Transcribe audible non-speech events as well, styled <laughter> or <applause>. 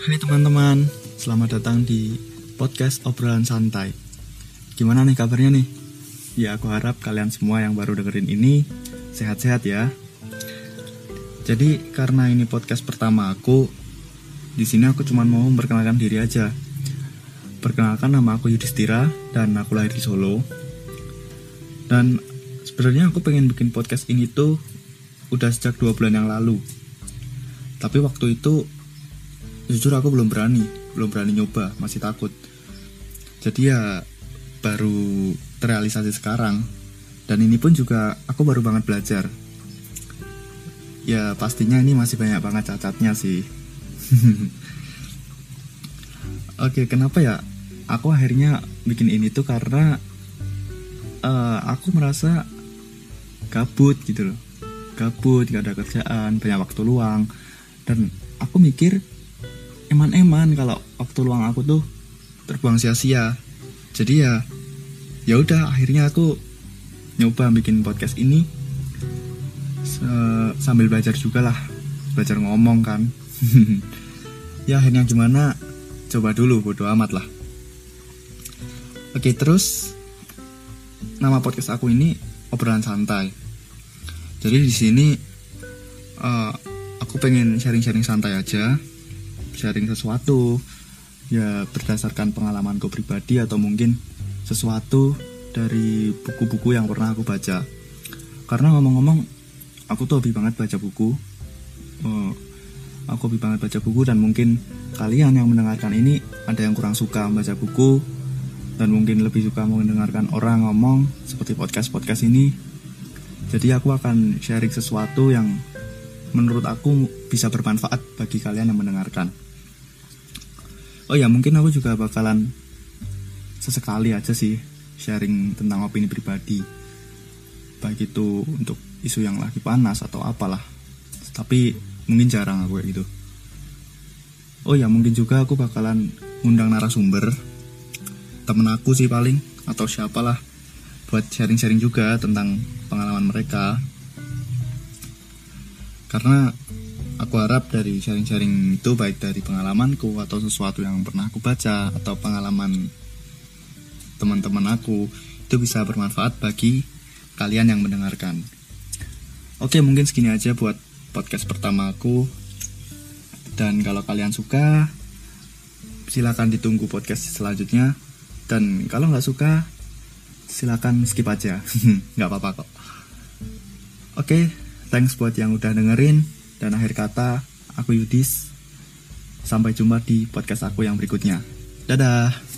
Hai teman-teman, selamat datang di podcast obrolan santai. Gimana nih kabarnya nih? Ya aku harap kalian semua yang baru dengerin ini sehat-sehat ya. Jadi karena ini podcast pertama aku, di sini aku cuma mau memperkenalkan diri aja. Perkenalkan nama aku Yudhistira dan aku lahir di Solo. Dan sebenarnya aku pengen bikin podcast ini tuh udah sejak dua bulan yang lalu. Tapi waktu itu jujur aku belum berani belum berani nyoba masih takut. Jadi ya baru terrealisasi sekarang. Dan ini pun juga aku baru banget belajar. Ya pastinya ini masih banyak banget cacatnya sih. <laughs> Oke kenapa ya aku akhirnya bikin ini tuh karena uh, aku merasa gabut gitu loh. Gabut gak ada kerjaan banyak waktu luang. Dan aku mikir eman-eman kalau waktu luang aku tuh terbuang sia-sia. Jadi ya ya udah akhirnya aku nyoba bikin podcast ini. Sambil belajar juga lah belajar ngomong kan. <laughs> Ya akhirnya gimana? Coba dulu bodo amat lah. Oke terus nama podcast aku ini obrolan santai. Jadi di sini uh, aku pengen sharing-sharing santai aja sharing sesuatu ya berdasarkan pengalamanku pribadi atau mungkin sesuatu dari buku-buku yang pernah aku baca. Karena ngomong-ngomong aku tuh hobi banget baca buku. Uh, aku hobi banget baca buku dan mungkin kalian yang mendengarkan ini ada yang kurang suka membaca buku dan mungkin lebih suka mendengarkan orang ngomong seperti podcast-podcast ini. Jadi aku akan sharing sesuatu yang menurut aku bisa bermanfaat bagi kalian yang mendengarkan oh ya mungkin aku juga bakalan sesekali aja sih sharing tentang opini pribadi. Baik itu untuk isu yang lagi panas atau apalah. Tapi mungkin jarang aku kayak gitu. Oh ya mungkin juga aku bakalan ngundang narasumber. Temen aku sih paling atau siapalah buat sharing-sharing juga tentang pengalaman mereka. Karena Aku harap dari sharing-sharing itu baik dari pengalamanku atau sesuatu yang pernah aku baca atau pengalaman teman-teman aku itu bisa bermanfaat bagi kalian yang mendengarkan. Oke, mungkin segini aja buat podcast pertama aku. Dan kalau kalian suka, silakan ditunggu podcast selanjutnya. Dan kalau nggak suka, silakan skip aja. <laughs> nggak apa-apa kok. Oke, thanks buat yang udah dengerin. Dan akhir kata, aku Yudis. Sampai jumpa di podcast aku yang berikutnya. Dadah.